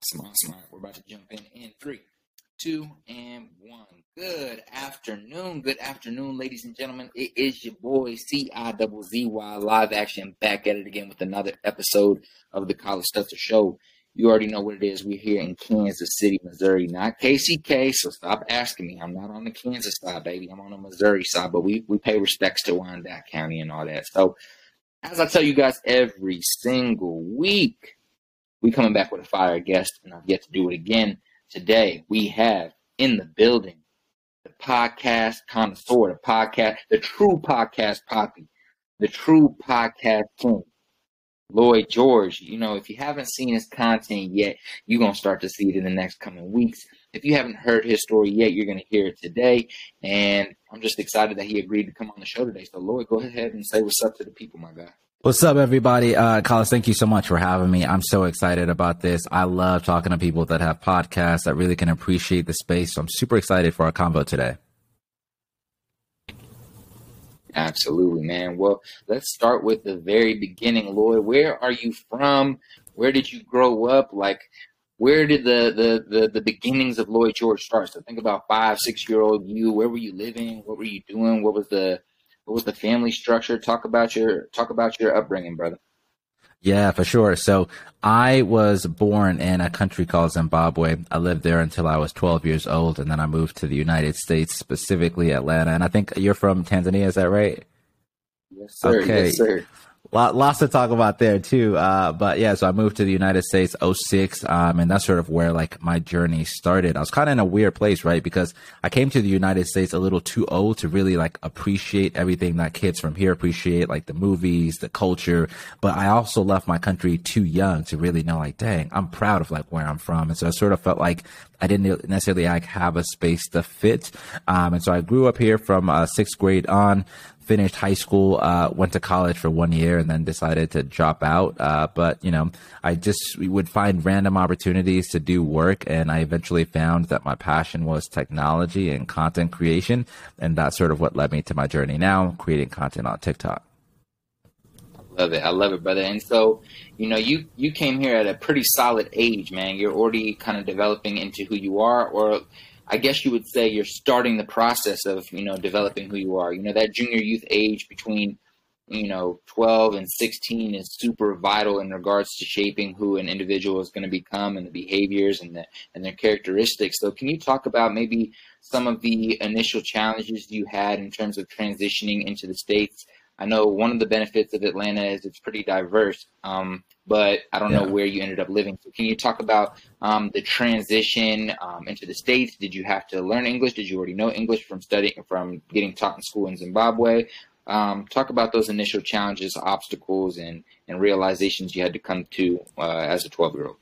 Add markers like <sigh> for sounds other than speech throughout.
Awesome, awesome. We're about to jump in in three, two, and one. Good afternoon, good afternoon, ladies and gentlemen. It is your boy C I double Z Y live action back at it again with another episode of the College Stutter Show. You already know what it is. We're here in Kansas City, Missouri, not KCK. So stop asking me. I'm not on the Kansas side, baby. I'm on the Missouri side, but we we pay respects to Wyandotte County and all that. So, as I tell you guys every single week we coming back with a fire guest, and I've yet to do it again. Today we have in the building the podcast connoisseur, the podcast, the true podcast poppy, the true podcast king, Lloyd George. You know, if you haven't seen his content yet, you're gonna start to see it in the next coming weeks. If you haven't heard his story yet, you're gonna hear it today. And I'm just excited that he agreed to come on the show today. So Lloyd, go ahead and say what's up to the people, my guy. What's up, everybody? Uh, Collis, thank you so much for having me. I'm so excited about this. I love talking to people that have podcasts that really can appreciate the space. So I'm super excited for our convo today. Absolutely, man. Well, let's start with the very beginning, Lloyd. Where are you from? Where did you grow up? Like, where did the the the, the beginnings of Lloyd George start? So think about five, six year old you. Where were you living? What were you doing? What was the what was the family structure? Talk about your talk about your upbringing, brother. Yeah, for sure. So I was born in a country called Zimbabwe. I lived there until I was 12 years old, and then I moved to the United States, specifically Atlanta. And I think you're from Tanzania, is that right? Yes, sir. Okay. Yes, sir. Lot, lots to talk about there too. Uh, but yeah, so I moved to the United States 06. Um, and that's sort of where like my journey started. I was kind of in a weird place, right? Because I came to the United States a little too old to really like appreciate everything that kids from here appreciate, like the movies, the culture. But I also left my country too young to really know like, dang, I'm proud of like where I'm from. And so I sort of felt like I didn't necessarily like have a space to fit. Um, and so I grew up here from uh, sixth grade on finished high school, uh, went to college for one year, and then decided to drop out. Uh, but you know, I just would find random opportunities to do work, and I eventually found that my passion was technology and content creation, and that's sort of what led me to my journey now, creating content on TikTok. I love it. I love it, brother. And so, you know, you you came here at a pretty solid age, man. You're already kind of developing into who you are, or I guess you would say you're starting the process of, you know, developing who you are. You know, that junior youth age between, you know, 12 and 16 is super vital in regards to shaping who an individual is going to become and the behaviors and the and their characteristics. So, can you talk about maybe some of the initial challenges you had in terms of transitioning into the states? I know one of the benefits of Atlanta is it's pretty diverse. Um, but I don't yeah. know where you ended up living. So can you talk about um, the transition um, into the states? Did you have to learn English? Did you already know English from studying from getting taught in school in Zimbabwe? Um, talk about those initial challenges, obstacles, and and realizations you had to come to uh, as a twelve year old.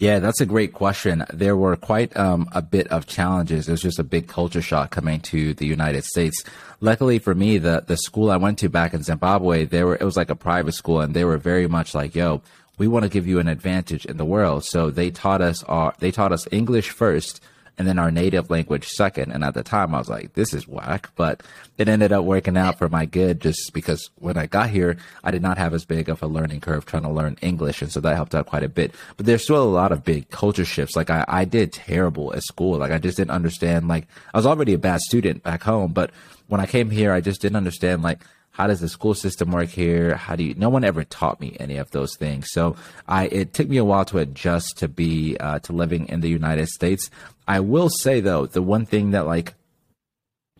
Yeah, that's a great question. There were quite um, a bit of challenges. It was just a big culture shock coming to the United States. Luckily for me, the the school I went to back in Zimbabwe, they were it was like a private school, and they were very much like, "Yo, we want to give you an advantage in the world." So they taught us our they taught us English first and then our native language second. And at the time, I was like, this is whack. But it ended up working out for my good just because when I got here, I did not have as big of a learning curve trying to learn English. And so that helped out quite a bit. But there's still a lot of big culture shifts. Like I, I did terrible at school. Like I just didn't understand, like I was already a bad student back home. But when I came here, I just didn't understand, like, how does the school system work here? How do you no one ever taught me any of those things. So i it took me a while to adjust to be uh, to living in the united states. I will say though the one thing that like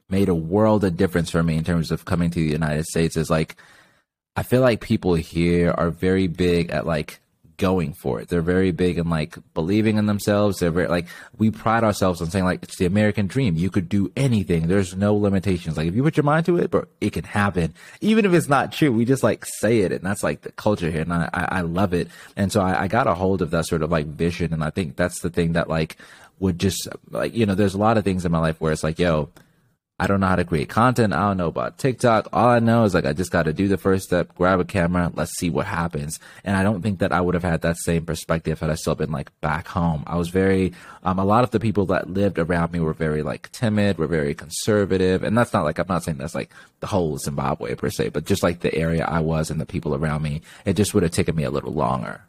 made a world of difference for me in terms of coming to the united states is like i feel like people here are very big at like going for it. They're very big in like believing in themselves. They're very like we pride ourselves on saying like it's the American dream. You could do anything. There's no limitations. Like if you put your mind to it, but it can happen. Even if it's not true, we just like say it, and that's like the culture here, and I I, love it. And so I, I got a hold of that sort of like vision, and I think that's the thing that like would just like you know there's a lot of things in my life where it's like yo I don't know how to create content. I don't know about TikTok. All I know is like I just got to do the first step, grab a camera, let's see what happens. And I don't think that I would have had that same perspective had I still been like back home. I was very, um, a lot of the people that lived around me were very like timid, were very conservative. And that's not like, I'm not saying that's like the whole Zimbabwe per se, but just like the area I was and the people around me, it just would have taken me a little longer.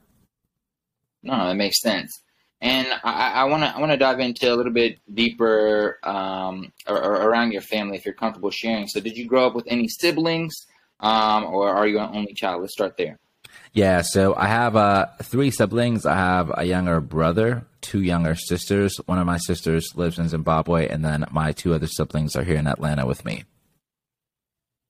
No, that makes sense. And I want to I want to dive into a little bit deeper um, or, or around your family, if you're comfortable sharing. So, did you grow up with any siblings, um, or are you an only child? Let's start there. Yeah, so I have uh, three siblings. I have a younger brother, two younger sisters. One of my sisters lives in Zimbabwe, and then my two other siblings are here in Atlanta with me.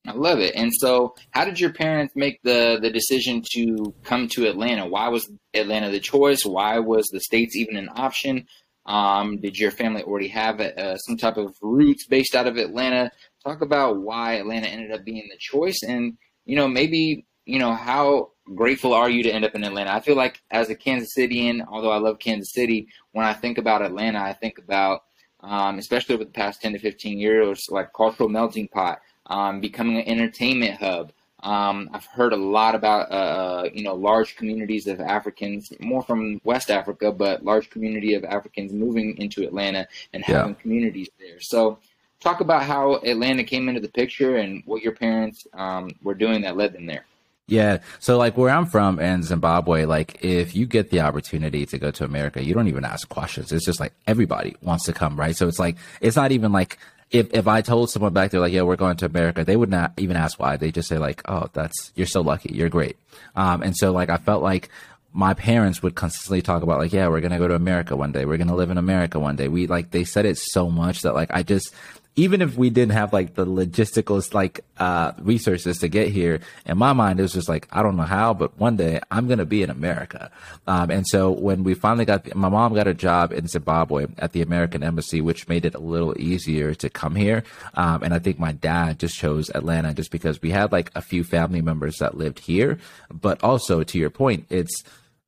I love it. And so, how did your parents make the the decision to come to Atlanta? Why was Atlanta the choice? Why was the states even an option? Um, did your family already have uh, some type of roots based out of Atlanta? Talk about why Atlanta ended up being the choice, and you know maybe you know how grateful are you to end up in Atlanta? I feel like as a Kansas Cityan, although I love Kansas City, when I think about Atlanta, I think about um, especially over the past ten to fifteen years, like cultural melting pot um, becoming an entertainment hub. Um, I've heard a lot about uh, uh, you know large communities of Africans, more from West Africa, but large community of Africans moving into Atlanta and having yeah. communities there. So, talk about how Atlanta came into the picture and what your parents um, were doing that led them there. Yeah. So like where I'm from in Zimbabwe, like if you get the opportunity to go to America, you don't even ask questions. It's just like everybody wants to come, right? So it's like it's not even like if if I told someone back there like, yeah, we're going to America, they would not even ask why. They just say like, oh, that's you're so lucky, you're great. Um, and so like I felt like my parents would consistently talk about like, yeah, we're gonna go to America one day, we're gonna live in America one day. We like they said it so much that like I just even if we didn't have like the logistical like uh, resources to get here, in my mind it was just like I don't know how, but one day I'm gonna be in America. Um, and so when we finally got, my mom got a job in Zimbabwe at the American Embassy, which made it a little easier to come here. Um, and I think my dad just chose Atlanta just because we had like a few family members that lived here, but also to your point, it's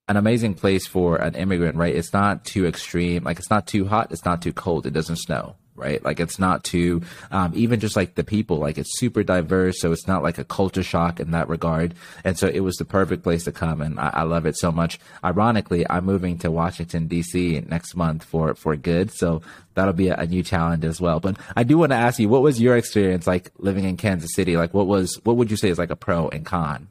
an amazing place for an immigrant, right? It's not too extreme. Like it's not too hot. It's not too cold. It doesn't snow right? Like it's not too, um, even just like the people, like it's super diverse. So it's not like a culture shock in that regard. And so it was the perfect place to come. And I, I love it so much. Ironically, I'm moving to Washington, DC next month for, for good. So that'll be a, a new challenge as well. But I do want to ask you, what was your experience like living in Kansas City? Like what was, what would you say is like a pro and con?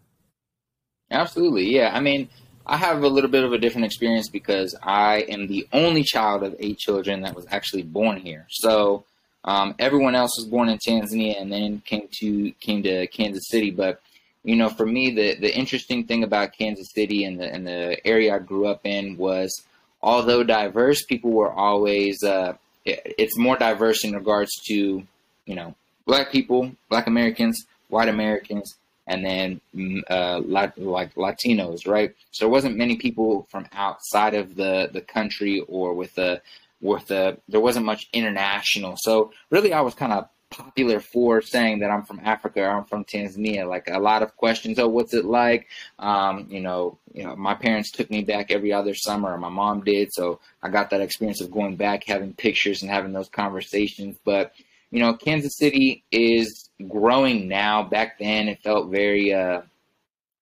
Absolutely. Yeah. I mean, I have a little bit of a different experience because I am the only child of eight children that was actually born here. So um, everyone else was born in Tanzania and then came to came to Kansas City. But you know, for me, the the interesting thing about Kansas City and the and the area I grew up in was, although diverse, people were always uh, it, it's more diverse in regards to you know black people, black Americans, white Americans, and then mm, uh, like Latinos, right? So there wasn't many people from outside of the the country or with the with the there wasn't much international. So really, I was kind of popular for saying that I'm from Africa I'm from Tanzania. Like a lot of questions, oh, what's it like? Um, you know, you know, my parents took me back every other summer, my mom did, so I got that experience of going back, having pictures, and having those conversations. But you know, Kansas City is growing now. Back then, it felt very, uh,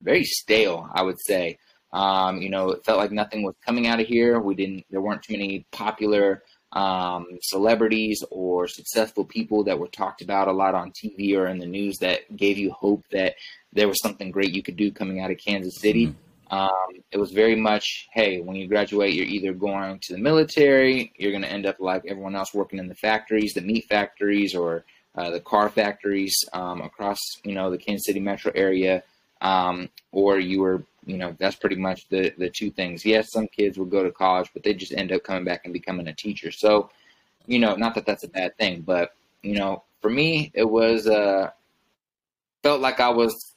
very stale. I would say. Um, you know, it felt like nothing was coming out of here. We didn't. There weren't too many popular um, celebrities or successful people that were talked about a lot on TV or in the news that gave you hope that there was something great you could do coming out of Kansas City. Mm-hmm. Um, it was very much, hey, when you graduate, you're either going to the military, you're going to end up like everyone else working in the factories, the meat factories, or uh, the car factories um, across, you know, the Kansas City metro area, um, or you were, you know, that's pretty much the the two things. Yes, some kids will go to college, but they just end up coming back and becoming a teacher. So, you know, not that that's a bad thing, but you know, for me, it was uh, felt like I was,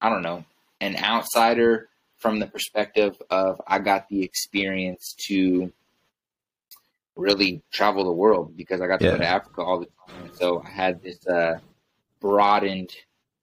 I don't know, an outsider from the perspective of I got the experience to really travel the world because I got to yeah. go to Africa all the time. So I had this uh, broadened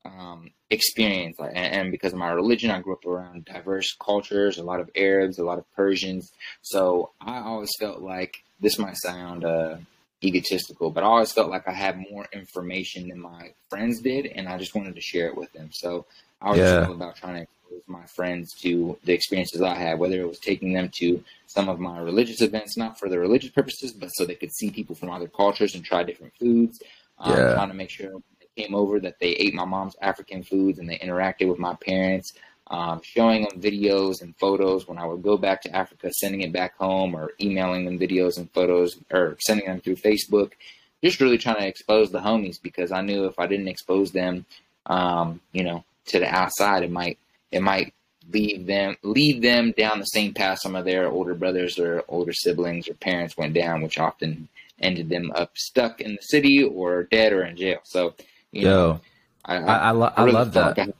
um, experience, and, and, because of my religion, I grew up around diverse cultures, a lot of Arabs, a lot of Persians. So I always felt like this might sound uh, egotistical, but I always felt like I had more information than my friends did, and I just wanted to share it with them. So I was yeah. all about trying to my friends to the experiences I had, whether it was taking them to some of my religious events, not for the religious purposes, but so they could see people from other cultures and try different foods. Um, yeah. Trying to make sure they came over that they ate my mom's African foods and they interacted with my parents. um, showing them videos and photos when I would go back to Africa, sending it back home, or emailing them videos and photos, or sending them through Facebook. Just really trying to expose the homies because I knew if I didn't expose them, um, you know, to the outside, it might it might lead them lead them down the same path some of their older brothers or older siblings or parents went down, which often ended them up stuck in the city or dead or in jail. So, you Yo, know, I I, I, lo- I really love that. I had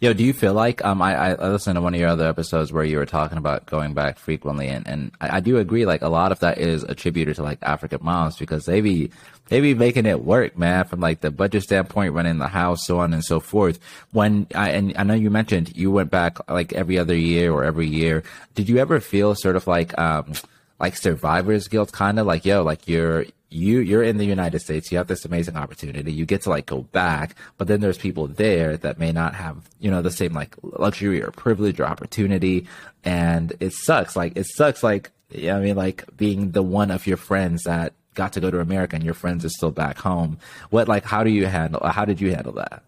Yo, do you feel like um I, I listened to one of your other episodes where you were talking about going back frequently and, and I, I do agree like a lot of that is attributed to like African moms because they be they be making it work, man, from like the budget standpoint, running the house, so on and so forth. When I and I know you mentioned you went back like every other year or every year. Did you ever feel sort of like um like survivor's guilt kind of like yo like you're you you're in the United States you have this amazing opportunity you get to like go back but then there's people there that may not have you know the same like luxury or privilege or opportunity and it sucks like it sucks like yeah I mean like being the one of your friends that got to go to America and your friends are still back home. What like how do you handle how did you handle that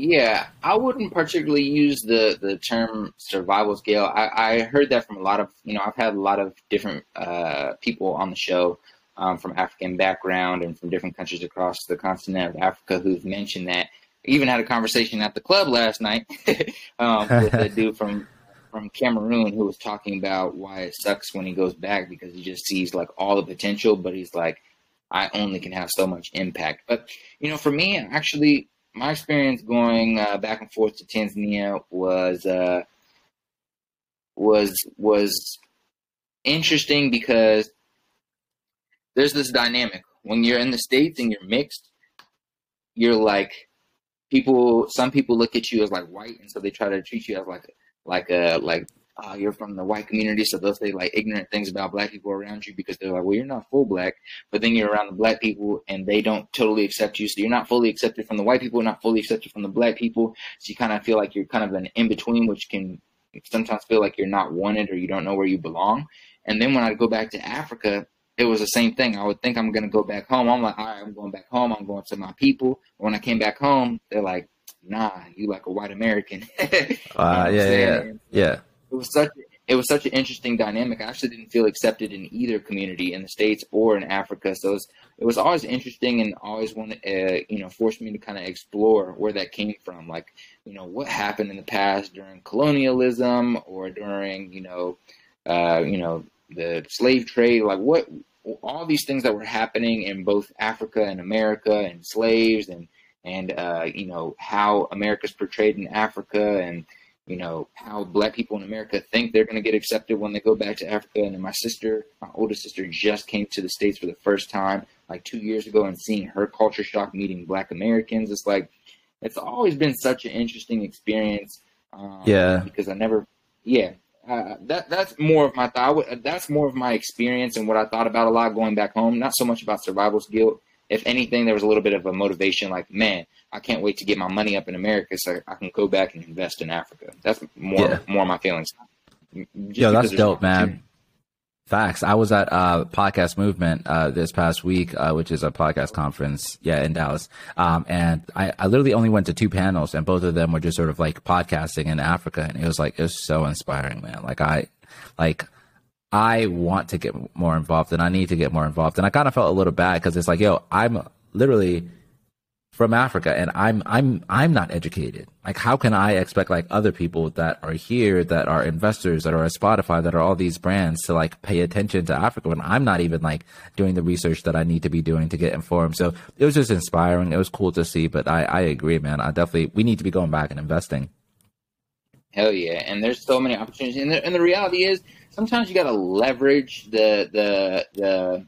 Yeah, I wouldn't particularly use the, the term survival scale. I, I heard that from a lot of, you know, I've had a lot of different uh, people on the show um, from African background and from different countries across the continent of Africa who've mentioned that. I even had a conversation at the club last night <laughs> um, with a dude from from Cameroon who was talking about why it sucks when he goes back because he just sees like all the potential, but he's like, I only can have so much impact. But you know, for me, actually, my experience going uh, back and forth to Tanzania was uh, was was interesting because there's this dynamic when you're in the states and you're mixed. You're like people. Some people look at you as like white, and so they try to treat you as like like a like uh, you're from the white community, so they'll say like ignorant things about black people around you because they're like, well, you're not full black, but then you're around the black people and they don't totally accept you, so you're not fully accepted from the white people, not fully accepted from the black people, so you kind of feel like you're kind of an in between, which can sometimes feel like you're not wanted or you don't know where you belong. And then when I go back to Africa, it was the same thing. I would think I'm gonna go back home. I'm like, all right, I'm going back home. I'm going to my people. When I came back home, they're like, nah, you like a white American. <laughs> You know uh, yeah, yeah yeah it was such it was such an interesting dynamic. I actually didn't feel accepted in either community in the states or in Africa. So it was, it was always interesting and always wanted uh, you know forced me to kind of explore where that came from. Like you know what happened in the past during colonialism or during you know uh, you know the slave trade. Like what all these things that were happening in both Africa and America and slaves and and uh, you know how America's portrayed in Africa and you know how black people in America think they're going to get accepted when they go back to Africa. And then my sister, my older sister, just came to the states for the first time like two years ago, and seeing her culture shock meeting Black Americans. It's like it's always been such an interesting experience. Um, Yeah. because I never, yeah. Uh, that that's more of my thought. That's more of my experience and what I thought about a lot going back home. Not so much about survival's guilt. If anything, there was a little bit of a motivation. Like, man, I can't wait to get my money up in America so I can go back and invest in Africa. That's more Yeah. more my feelings. Just Yo, that's dope, man. Facts. I was at uh podcast movement uh this past week, uh, which is a podcast conference, yeah, in Dallas. Um, and I, I literally only went to two panels, and both of them were just sort of like podcasting in Africa, and it was like it was so inspiring, man. Like I, like I want to get more involved, and I need to get more involved, and I kind of felt a little bad because it's like, yo, I'm literally from Africa and I'm I'm I'm not educated. Like how can I expect like other people that are here that are investors that are at Spotify that are all these brands to like pay attention to Africa when I'm not even like doing the research that I need to be doing to get informed. So it was just inspiring. It was cool to see, but I I agree, man. I definitely we need to be going back and investing. Hell yeah! And there's so many opportunities, and the, and the reality is sometimes you got to leverage the the the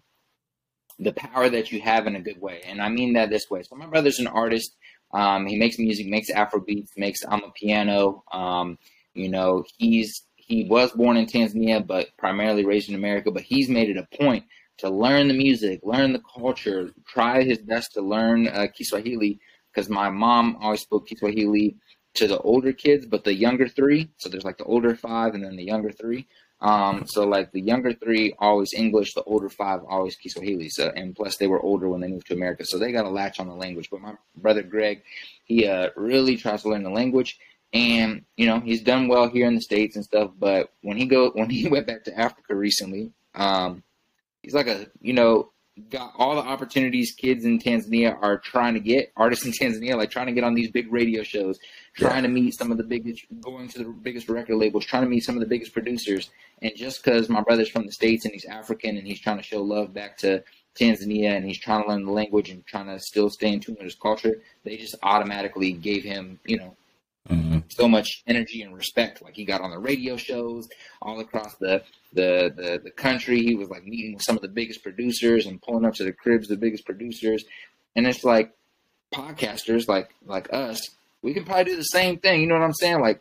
the power that you have in a good way, and I mean that this way. So my brother's an artist. Um, he makes music, makes Afro beats, makes Amapiano. Um, you know, he's he was born in Tanzania, but primarily raised in America. But he's made it a point to learn the music, learn the culture, try his best to learn uh, Kiswahili because my mom always spoke Kiswahili to the older kids, but the younger three. So there's like the older five and then the younger three. Um, so like the younger three always English, the older five always Kiswahili. So and plus they were older when they moved to America, so they got a latch on the language. But my brother Greg, he uh, really tries to learn the language, and you know he's done well here in the states and stuff. But when he go <laughs> when he went back to Africa recently, um, he's like a you know got all the opportunities kids in Tanzania are trying to get artists in Tanzania like trying to get on these big radio shows trying yeah. to meet some of the biggest, going to the biggest record labels, trying to meet some of the biggest producers. And just because my brother's from the States and he's African and he's trying to show love back to Tanzania and he's trying to learn the language and trying to still stay in tune with his culture, they just automatically gave him, you know, mm-hmm. so much energy and respect. Like he got on the radio shows all across the, the, the, the country. He was like meeting with some of the biggest producers and pulling up to the cribs, the biggest producers. And it's like podcasters like like us we can probably do the same thing. You know what I'm saying? Like,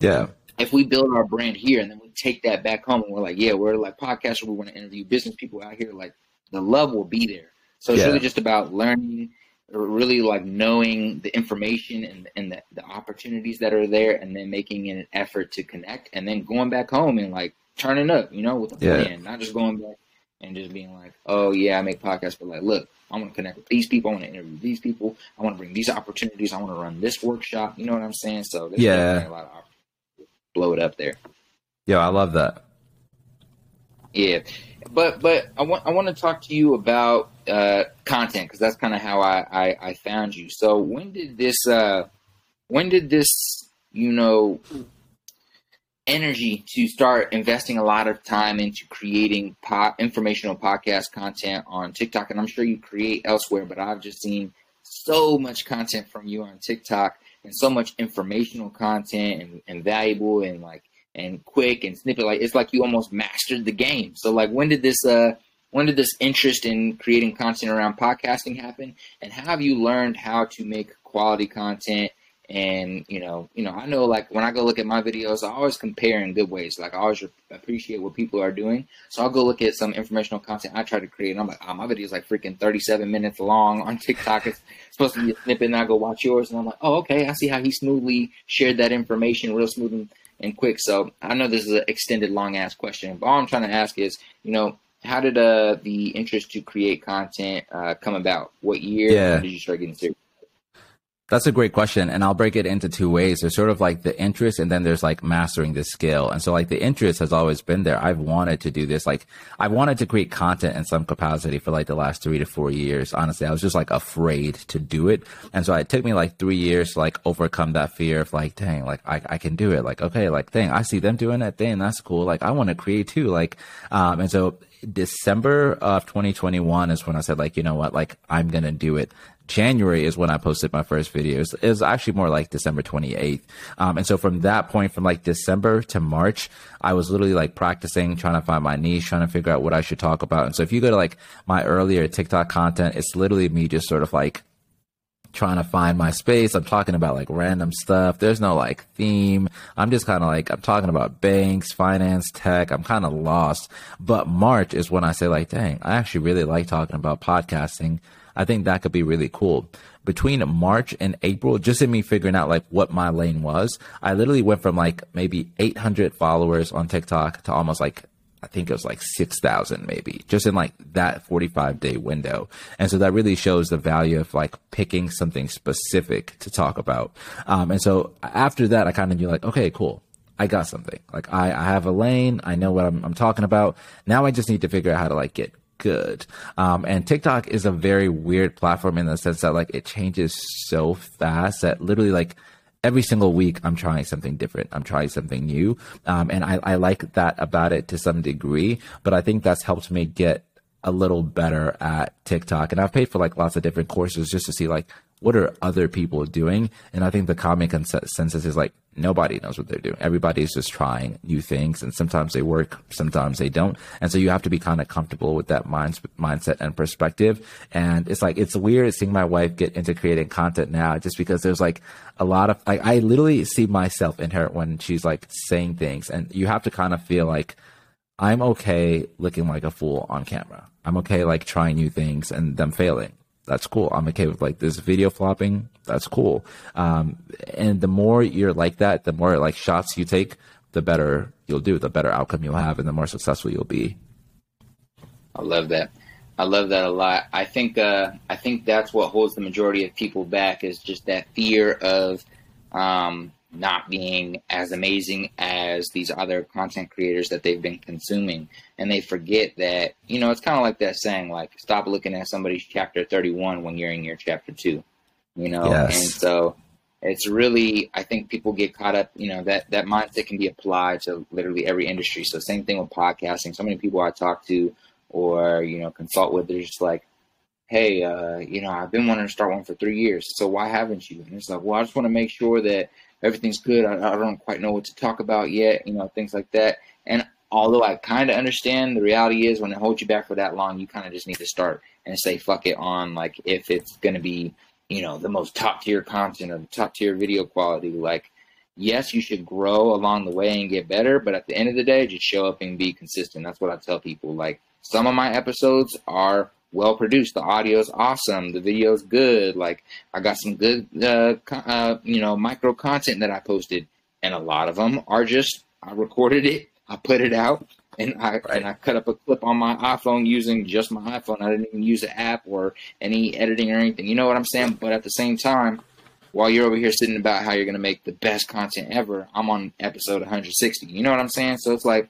yeah. If we build our brand here and then we take that back home and we're like, yeah, we're like podcasters, we want to interview business people out here, like the love will be there. So it's yeah. really just about learning, really like knowing the information and, and the, the opportunities that are there and then making an effort to connect and then going back home and like turning up, you know, with a plan, not just going back and just being like, oh yeah, I make podcasts, but like, look, I want to connect with these people. I want to interview these people. I want to bring these opportunities. I want to run this workshop. You know what I'm saying? So yeah, a lot of blow it up there. Yeah, I love that. Yeah, but but I want I want to talk to you about uh, content because that's kind of how I, I, I found you. So when did this uh, when did this you know energy to start investing a lot of time into creating po- informational podcast content on TikTok. And I'm sure you create elsewhere, but I've just seen so much content from you on TikTok and so much informational content and, and valuable and like and quick and snippet. Like it's like you almost mastered the game. So like when did this uh when did this interest in creating content around podcasting happen? And how have you learned how to make quality content and you know, you know, I know like when I go look at my videos, I always compare in good ways. Like I always appreciate what people are doing. So I'll go look at some informational content I try to create, and I'm like, oh, my video is like freaking 37 minutes long on TikTok. It's supposed to be a snippet, and I go watch yours, and I'm like, oh, okay, I see how he smoothly shared that information, real smooth and, and quick. So I know this is an extended, long ass question, but all I'm trying to ask is, you know, how did uh the interest to create content uh come about? What year yeah. did you start getting serious? That's a great question. And I'll break it into two ways. There's sort of like the interest and then there's like mastering the skill. And so like the interest has always been there. I've wanted to do this. Like I wanted to create content in some capacity for like the last three to four years. Honestly, I was just like afraid to do it. And so it took me like three years to like overcome that fear of like, dang, like I, I can do it. Like, okay, like dang, I see them doing that. thing. that's cool. Like I want to create too. Like, um, and so December of 2021 is when I said like, you know what, like I'm going to do it. January is when I posted my first videos. It was actually more like December 28th. Um, and so from that point, from like December to March, I was literally like practicing, trying to find my niche, trying to figure out what I should talk about. And so if you go to like my earlier TikTok content, it's literally me just sort of like trying to find my space. I'm talking about like random stuff. There's no like theme. I'm just kind of like, I'm talking about banks, finance, tech. I'm kind of lost. But March is when I say like, dang, I actually really like talking about podcasting. I think that could be really cool. Between March and April, just in me figuring out like what my lane was, I literally went from like maybe 800 followers on TikTok to almost like I think it was like 6,000 maybe just in like that 45 day window. And so that really shows the value of like picking something specific to talk about. Um, and so after that, I kind of knew like, okay, cool. I got something. Like I, I have a lane. I know what I'm, I'm talking about. Now I just need to figure out how to like get good. Um, and TikTok is a very weird platform in the sense that like it changes so fast that literally like every single week I'm trying something different. I'm trying something new. Um, and I, I like that about it to some degree, but I think that's helped me get a little better at TikTok. And I've paid for like lots of different courses just to see like what are other people doing? And I think the common consensus is like nobody knows what they're doing. Everybody's just trying new things, and sometimes they work, sometimes they don't. And so you have to be kind of comfortable with that mind, mindset and perspective. And it's like it's weird seeing my wife get into creating content now, just because there's like a lot of like I literally see myself in her when she's like saying things, and you have to kind of feel like. I'm okay looking like a fool on camera. I'm okay like trying new things and them failing That's cool. I'm okay with like this video flopping. That's cool. Um, and the more you're like that, the more like shots you take, the better you'll do, the better outcome you'll have, and the more successful you'll be. I love that. I love that a lot. I think uh, I think that's what holds the majority of people back is just that fear of um, not being as amazing as these other content creators that they've been consuming, and they forget that you know it's kind of like that saying like stop looking at somebody's chapter thirty one when you're in your chapter two, you know, yes. and so it's really I think people get caught up, you know, that that mindset can be applied to literally every industry. So same thing with podcasting. So many people I talk to or you know consult with they're just like hey uh, you know i've been wanting to start one for three years so why haven't you and it's like well i just want to make sure that everything's good I, I don't quite know what to talk about yet you know things like that and although i kind of understand the reality is when it holds you back for that long you kind of just need to start and say fuck it on like if it's going to be you know the most top tier content or top tier video quality like yes, you should grow along the way and get better, but at the end of the day, just show up and be consistent. That's what I tell people. Like, some of my episodes are well produced. The audio is awesome. The video is good. Like I got some good, uh, uh, you know, micro content that I posted, and a lot of them are just I recorded it, I put it out, and I right. and I cut up a clip on my iPhone using just my iPhone. I didn't even use an app or any editing or anything. You know what I'm saying? But at the same time, while you're over here sitting about how you're going to make the best content ever, I'm on episode 160. You know what I'm saying? So it's like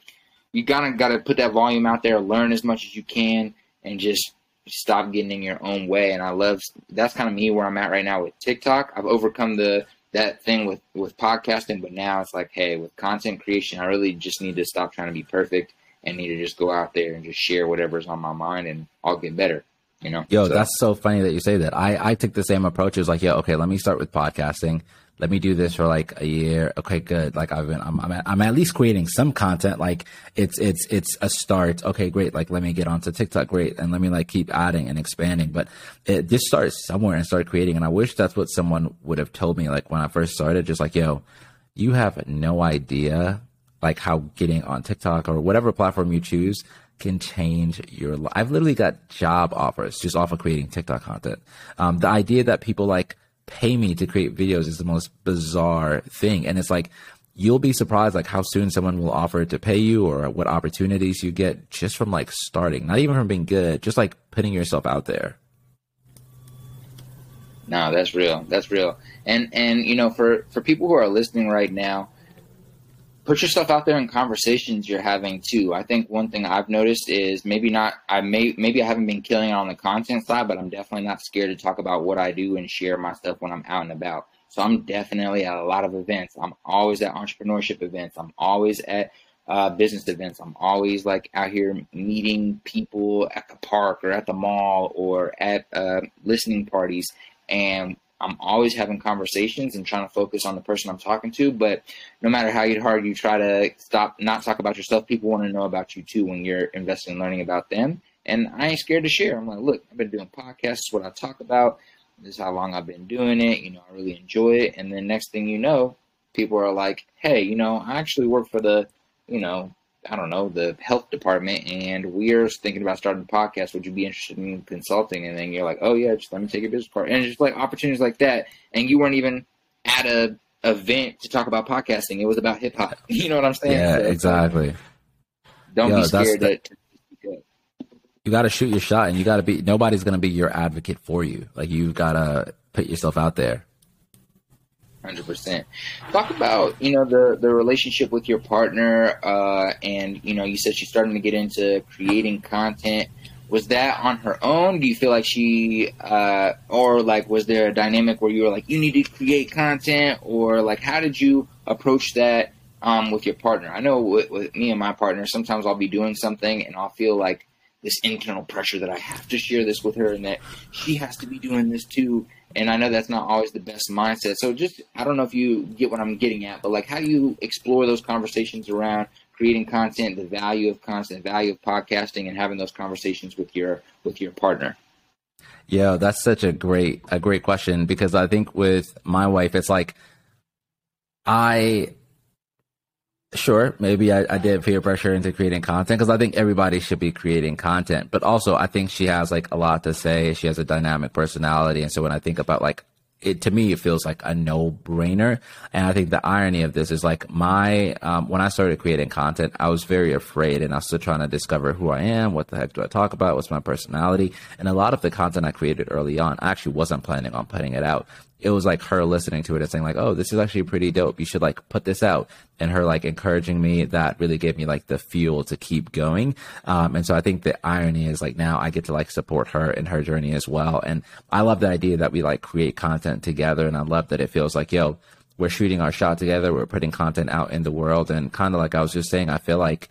you gotta gotta put that volume out there, learn as much as you can, and just stop getting in your own way. And I love that's kind of me where I'm at right now with TikTok. I've overcome the that thing with with podcasting, but now it's like, hey, with content creation, I really just need to stop trying to be perfect and need to just go out there and just share whatever's on my mind, and I'll get better. You know. Yo, so. that's so funny that you say that. I I took the same approach. It was like, yeah, okay, let me start with podcasting let me do this for like a year. Okay, good. Like I've been, I'm, I'm at, I'm at least creating some content. Like it's, it's, it's a start. Okay, great. Like let me get onto TikTok. Great. And let me like keep adding and expanding. But it just starts somewhere and start creating. And I wish that's what someone would have told me. Like when I first started, just like, yo, you have no idea like how getting on TikTok or whatever platform you choose can change your life. I've literally got job offers just off of creating TikTok content. Um, the idea that people like, pay me to create videos is the most bizarre thing. And it's like, you'll be surprised like how soon someone will offer to pay you or what opportunities you get just from like starting, not even from being good, just like putting yourself out there. No, that's real. That's real. And and you know, for for people who are listening right now, put yourself out there in conversations you're having too. I think one thing I've noticed is maybe not I may maybe I haven't been killing it on the content side, but I'm definitely not scared to talk about what I do and share my stuff when I'm out and about. So I'm definitely at a lot of events. I'm always at entrepreneurship events. I'm always at uh, business events. I'm always like out here meeting people at the park or at the mall or at uh, listening parties. And I'm always having conversations and trying to focus on the person I'm talking to. But no matter how hard you try to stop, not talk about yourself, people want to know about you too when you're invested in learning about them. And I ain't scared to share. I'm like, look, I've been doing podcasts, what I talk about. This is how long I've been doing it. You know, I really enjoy it. And then next thing you know, people are like, hey, you know, I actually work for the, you know, I don't know, the health department, and we're thinking about starting a podcast. Would you be interested in consulting? And then you're like, oh yeah, just let me take your business card, and just like opportunities like that. And you weren't even at a event to talk about podcasting. It was about hip hop. <laughs> You know what I'm saying? Yeah, so, exactly. Don't Yo, be scared the, to, you got to shoot your shot, and you got to be. Nobody's going to be your advocate for you. Like you've got to put yourself out there. Hundred percent. Talk about you know the the relationship with your partner, uh, and you know you said she's starting to get into creating content. Was that on her own? Do you feel like she, uh, or like was there a dynamic where you were like you need to create content, or like how did you approach that um, with your partner? I know with, with me and my partner, sometimes I'll be doing something and I'll feel like this internal pressure that I have to share this with her and that she has to be doing this too and I know that's not always the best mindset. So just I don't know if you get what I'm getting at, but like how do you explore those conversations around creating content, the value of content, value of podcasting, and having those conversations with your with your partner? Yeah, that's such a great a great question because I think with my wife, it's like I Sure, maybe I, I did peer pressure into creating content because I think everybody should be creating content. But also, I think she has like a lot to say. She has a dynamic personality, and so when I think about like it to me it feels like a no-brainer and i think the irony of this is like my um, when i started creating content i was very afraid and i was still trying to discover who i am what the heck do i talk about what's my personality and a lot of the content i created early on i actually wasn't planning on putting it out it was like her listening to it and saying like, "Oh, this is actually pretty dope. You should like put this out." And her like encouraging me that really gave me like the fuel to keep going. Um, and so I think the irony is like now I get to like support her in her journey as well. And I love the idea that we like create content together, and I love that it feels like yo, we're shooting our shot together. We're putting content out in the world, and kind of like I was just saying, I feel like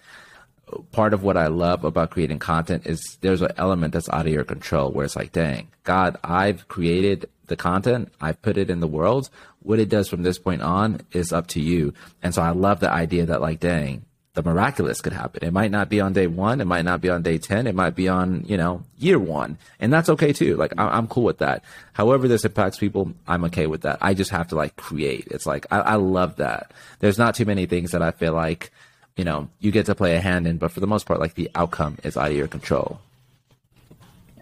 part of what I love about creating content is there's an element that's out of your control where it's like, dang, God, I've created the content, I've put it in the world. What it does from this point on is up to you. And so I love the idea that, like, dang, the miraculous could happen. It might not be on day one. It might not be on day 10. It might be on, you know, year one. And that's okay too. Like, I'm cool with that. However, this impacts people, I'm okay with that. I just have to like create. It's like, I, I love that. There's not too many things that I feel like, you know, you get to play a hand in, but for the most part, like the outcome is out of your control.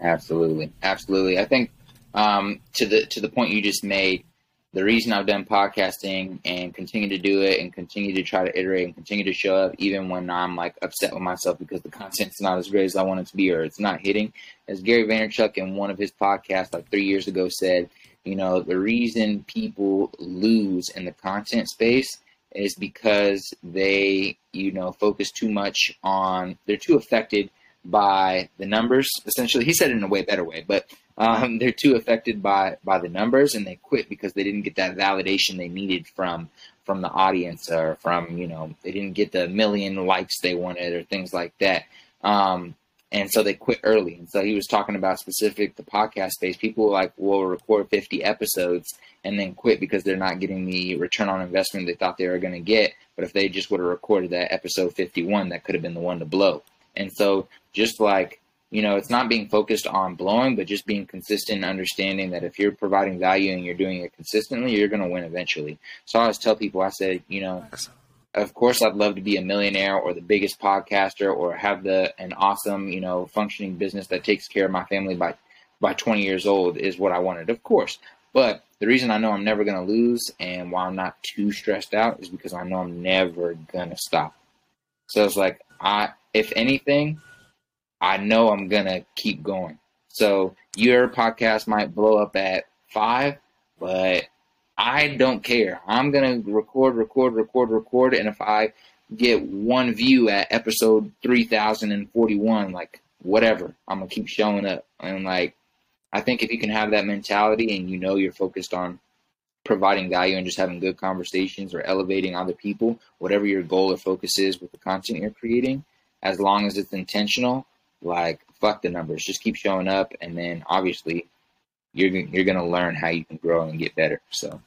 Absolutely. Absolutely. I think um, to the to the point you just made, the reason I've done podcasting and continue to do it and continue to try to iterate and continue to show up even when I'm like upset with myself because the content's not as great as I want it to be or it's not hitting. As Gary Vaynerchuk in one of his podcasts like three years ago said, you know, the reason people lose in the content space is because they, you know, focus too much on they're too affected by the numbers. Essentially, he said it in a way better way, but um, <laughs> they're too affected by by the numbers, and they quit because they didn't get that validation they needed from from the audience or from you know they didn't get the million likes they wanted or things like that. Um, and so they quit early. And so he was talking about specific the podcast space. People like will record 50 episodes and then quit because they're not getting the return on investment they thought they were going to get. But if they just would have recorded that episode 51, that could have been the one to blow. And so just like you know, it's not being focused on blowing, but just being consistent and understanding that if you're providing value and you're doing it consistently, you're going to win eventually. So I always tell people, I said, you know, of course I'd love to be a millionaire or the biggest podcaster or have the an awesome, you know, functioning business that takes care of my family by by 20 years old is what I wanted, of course. But the reason I know I'm never going to lose and why I'm not too stressed out is because I know I'm never going to stop. So it's like I if anything, I know I'm gonna keep going. So your podcast might blow up at five, but I don't care. I'm gonna record, record, record, record, and if I get one view at episode three thousand and forty-one, like whatever, I'm gonna keep showing up. And like, I think if you can have that mentality and you know you're focused on providing value and just having good conversations or elevating other people, whatever your goal or focus is with the content you're creating, as long as it's intentional, like fuck the numbers, just keep showing up, and then obviously you're you're gonna learn how you can grow and get better. So.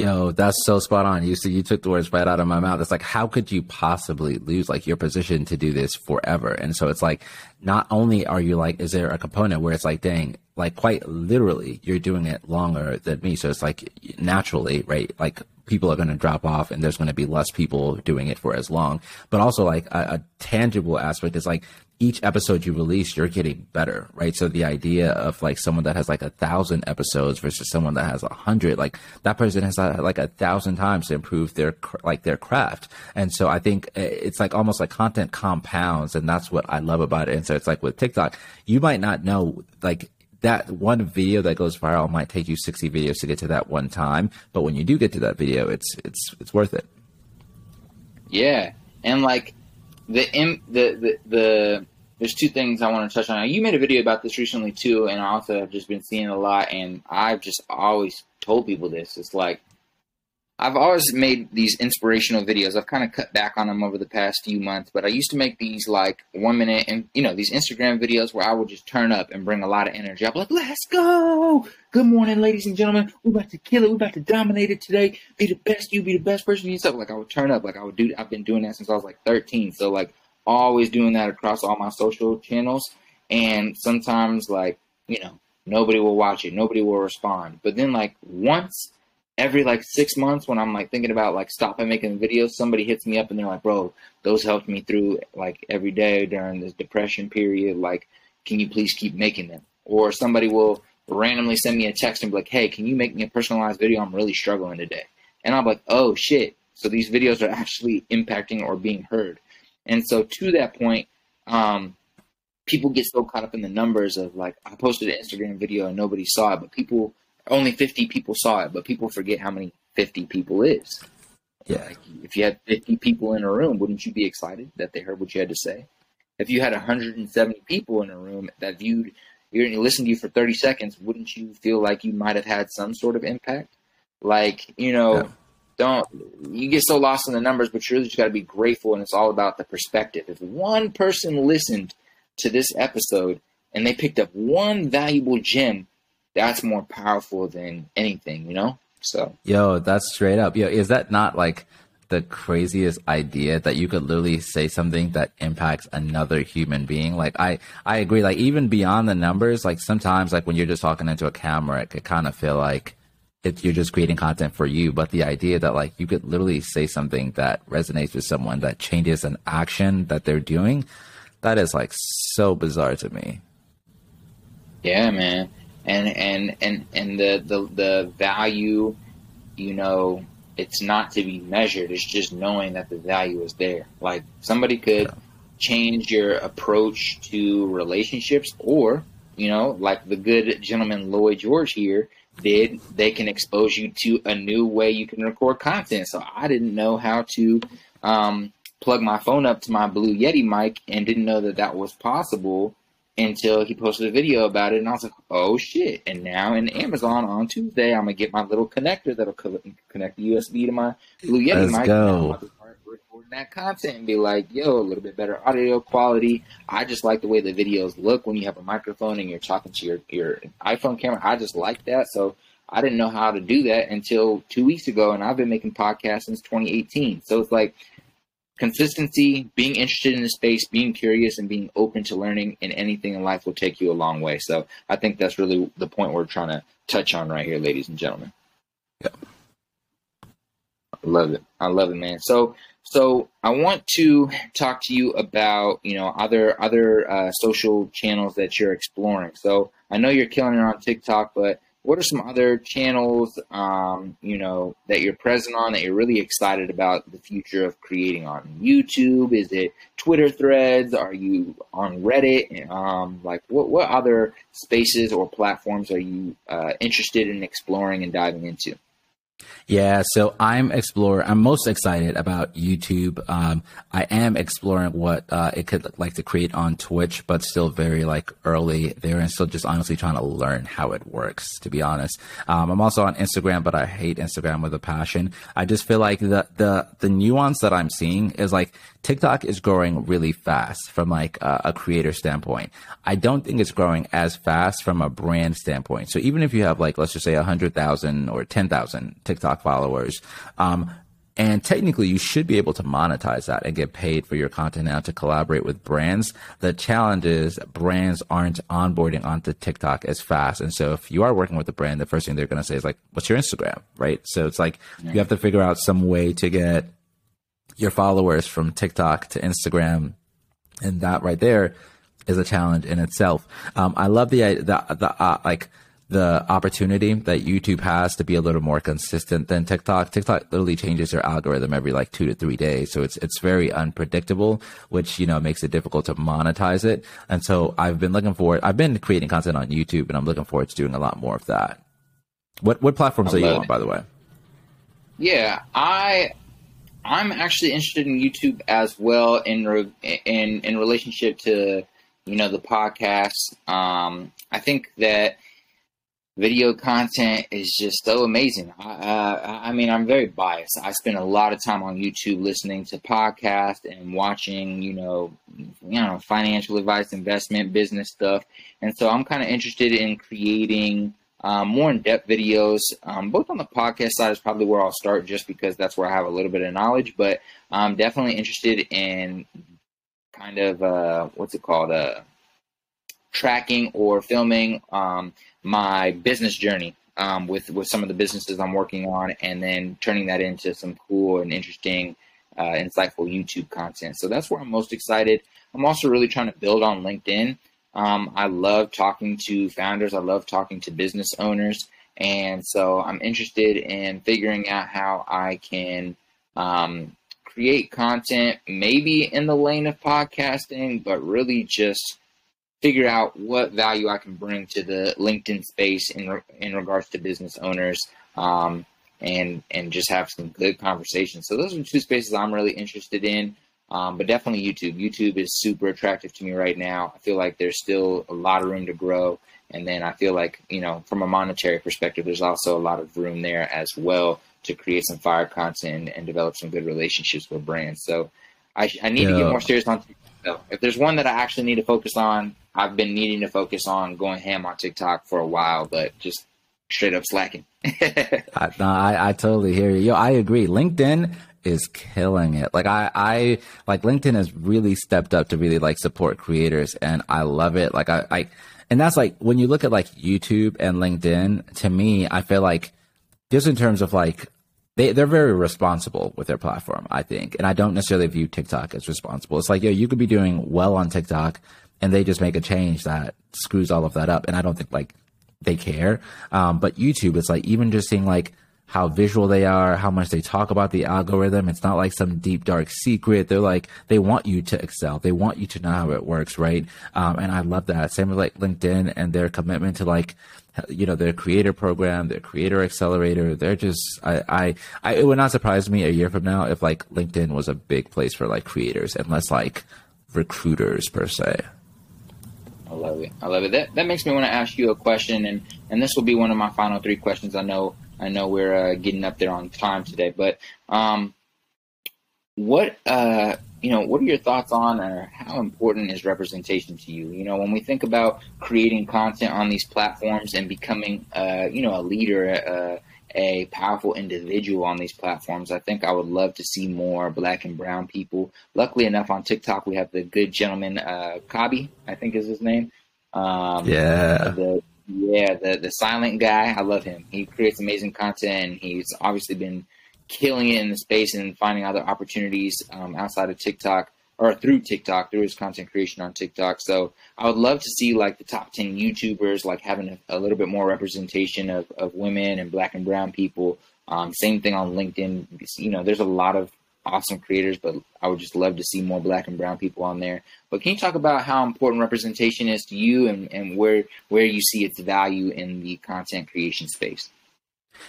Yo, that's so spot on. You see, you took the words right out of my mouth. It's like, how could you possibly lose like your position to do this forever? And so it's like, not only are you like, is there a component where it's like, dang, like quite literally, you're doing it longer than me. So it's like naturally, right? Like people are going to drop off and there's going to be less people doing it for as long. But also like a, a tangible aspect is like each episode you release, you're getting better, right? So the idea of like someone that has like a thousand episodes versus someone that has a hundred, like that person has uh, like a thousand times to improve their like their craft. And so I think uh, it's like almost like content compounds, and that's what I love about it. And so it's like with TikTok, you might not know like that one video that goes viral might take you 60 videos to get to that one time, but when you do get to that video, it's it's it's worth it. Yeah, and like the the the the there's two things I want to touch on. You made a video about this recently too, and I also have just been seeing a lot. And I've just always told people this. It's like I've always made these inspirational videos. I've kind of cut back on them over the past few months, but I used to make these like one minute and you know these Instagram videos where I would just turn up and bring a lot of energy. Be like, "Let's go! Good morning, ladies and gentlemen. We're about to kill it. We're about to dominate it today. Be the best you. Be the best person you yourself." Like I would turn up. Like I would do. I've been doing that since I was like 13. So like always doing that across all my social channels. And sometimes, like, you know, nobody will watch it, nobody will respond. But then, like, once every like six months when I'm like thinking about like stopping making videos, somebody hits me up and they're like, bro, those helped me through like every day during this depression period. Like, can you please keep making them? Or somebody will randomly send me a text and be like, hey, can you make me a personalized video? I'm really struggling today. And I'm like, oh shit. So these videos are actually impacting or being heard. And so to that point, um, people get so caught up in the numbers of like, I posted an Instagram video and nobody saw it, but people only 50 people saw it, but people forget how many 50 people is. Yeah. Like, if you had 50 people in a room, wouldn't you be excited that they heard what you had to say? If you had 170 people in a room that viewed you listened to you for 30 seconds, wouldn't you feel like you might have had some sort of impact? Like, you know, yeah. Don't you get so lost in the numbers, but you really just got to be grateful, and it's all about the perspective. If one person listened to this episode and they picked up one valuable gem that's more powerful than anything, you know? So Yo, that's straight up. Yo, is that not like the craziest idea that you could literally say something that impacts another human being? Like I I agree, like even beyond the numbers, like sometimes like when you're just talking into a camera, it could kind of feel like it, you're just creating content for you. But the idea that like you could literally say something that resonates with someone that changes an action that they're doing, that is like so bizarre to me. Yeah, man and and and and the the the value, you know, it's not to be measured. It's just knowing that the value is there. Like somebody could yeah. change your approach to relationships, or you know, like the good gentleman Lloyd George here did, they can expose you to a new way you can record content. So I didn't know how to um, plug my phone up to my Blue Yeti mic and didn't know that that was possible until he posted a video about it, and I was like, "Oh shit!" And now in Amazon on Tuesday, I'm gonna get my little connector that'll connect the USB to my Blue Yeti Let's mic. Go. That content and be like, "Yo, a little bit better audio quality." I just like the way the videos look when you have a microphone and you're talking to your your iPhone camera. I just like that, so. I didn't know how to do that until two weeks ago, and I've been making podcasts since 2018. So it's like consistency, being interested in the space, being curious, and being open to learning in anything in life will take you a long way. So I think that's really the point we're trying to touch on right here, ladies and gentlemen. Yep. I love it. I love it, man. So so I want to talk to you about you know other other uh, social channels that you're exploring. So I know you're killing it on TikTok, but what are some other channels um, you know that you're present on that you're really excited about the future of creating on? Youtube? Is it twitter threads? Are you on reddit? Um, like what, what other spaces or platforms are you uh, interested in exploring and diving into yeah, so I'm exploring. I'm most excited about YouTube. Um, I am exploring what uh, it could look like to create on Twitch, but still very like early there, and still just honestly trying to learn how it works. To be honest, um, I'm also on Instagram, but I hate Instagram with a passion. I just feel like the the the nuance that I'm seeing is like TikTok is growing really fast from like a, a creator standpoint. I don't think it's growing as fast from a brand standpoint. So even if you have like let's just say a hundred thousand or ten thousand TikTok followers. Um, and technically, you should be able to monetize that and get paid for your content now to collaborate with brands. The challenge is brands aren't onboarding onto TikTok as fast. And so if you are working with a brand, the first thing they're going to say is like, what's your Instagram? Right. So it's like you have to figure out some way to get your followers from TikTok to Instagram. And that right there is a challenge in itself. Um, I love the, the, the, uh, like, the opportunity that YouTube has to be a little more consistent than TikTok. TikTok literally changes their algorithm every like two to three days. So it's, it's very unpredictable, which, you know, makes it difficult to monetize it. And so I've been looking forward, I've been creating content on YouTube and I'm looking forward to doing a lot more of that. What, what platforms are you on, by the way? Yeah, I, I'm actually interested in YouTube as well in, re, in, in relationship to, you know, the podcast. Um, I think that, video content is just so amazing. I, uh, I mean, I'm very biased. I spend a lot of time on YouTube listening to podcasts and watching, you know, you know, financial advice, investment, business stuff, and so I'm kind of interested in creating um, more in-depth videos. Um, both on the podcast side is probably where I'll start, just because that's where I have a little bit of knowledge. But I'm definitely interested in kind of uh, what's it called, uh, tracking or filming. Um, my business journey um, with with some of the businesses I'm working on, and then turning that into some cool and interesting, uh, insightful YouTube content. So that's where I'm most excited. I'm also really trying to build on LinkedIn. Um, I love talking to founders. I love talking to business owners, and so I'm interested in figuring out how I can um, create content, maybe in the lane of podcasting, but really just figure out what value I can bring to the LinkedIn space in re- in regards to business owners, um, and and just have some good conversations. So those are two spaces I'm really interested in. Um, but definitely YouTube. YouTube is super attractive to me right now. I feel like there's still a lot of room to grow. And then I feel like, you know, from a monetary perspective, there's also a lot of room there as well to create some fire content and develop some good relationships with brands. So I, I need yeah. to get more serious on TikTok. If there's one that I actually need to focus on, I've been needing to focus on going ham on TikTok for a while, but just straight up slacking. <laughs> I, no, I, I totally hear you. Yo, I agree. LinkedIn is killing it. Like I, I like LinkedIn has really stepped up to really like support creators and I love it. Like I, I, and that's like when you look at like YouTube and LinkedIn, to me, I feel like just in terms of like they, they're very responsible with their platform, I think. And I don't necessarily view TikTok as responsible. It's like, yo, you could be doing well on TikTok and they just make a change that screws all of that up. And I don't think like they care. Um, but YouTube, it's like even just seeing like how visual they are, how much they talk about the algorithm. It's not like some deep dark secret. They're like they want you to excel. They want you to know how it works, right? Um, and I love that. Same with like LinkedIn and their commitment to like you know their creator program, their creator accelerator. They're just I, I I it would not surprise me a year from now if like LinkedIn was a big place for like creators and less like recruiters per se. I love it. I love it. That that makes me want to ask you a question, and and this will be one of my final three questions. I know I know we're uh, getting up there on time today, but um, what uh, you know, what are your thoughts on, or how important is representation to you? You know, when we think about creating content on these platforms and becoming, uh, you know, a leader, uh, a powerful individual on these platforms. I think I would love to see more black and brown people. Luckily enough, on TikTok, we have the good gentleman, uh, Khaby, I think is his name. Um, yeah. The, yeah, the, the silent guy. I love him. He creates amazing content. And he's obviously been killing it in the space and finding other opportunities um, outside of TikTok or through TikTok, through his content creation on TikTok. So I would love to see like the top 10 YouTubers, like having a, a little bit more representation of, of women and black and brown people. Um, same thing on LinkedIn. You know, there's a lot of awesome creators, but I would just love to see more black and brown people on there. But can you talk about how important representation is to you and, and where, where you see its value in the content creation space?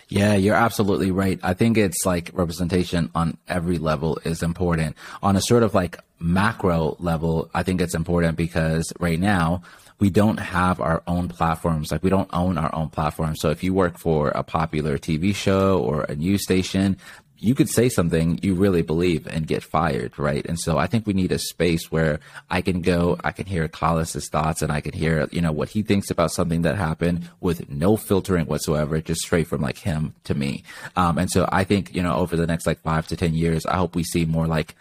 Yeah, you're absolutely right. I think it's like representation on every level is important. On a sort of like macro level, I think it's important because right now we don't have our own platforms. Like we don't own our own platform. So if you work for a popular TV show or a news station, you could say something you really believe and get fired, right? And so I think we need a space where I can go, I can hear Collis's thoughts and I can hear, you know, what he thinks about something that happened with no filtering whatsoever, just straight from like him to me. Um, and so I think, you know, over the next like five to 10 years, I hope we see more like,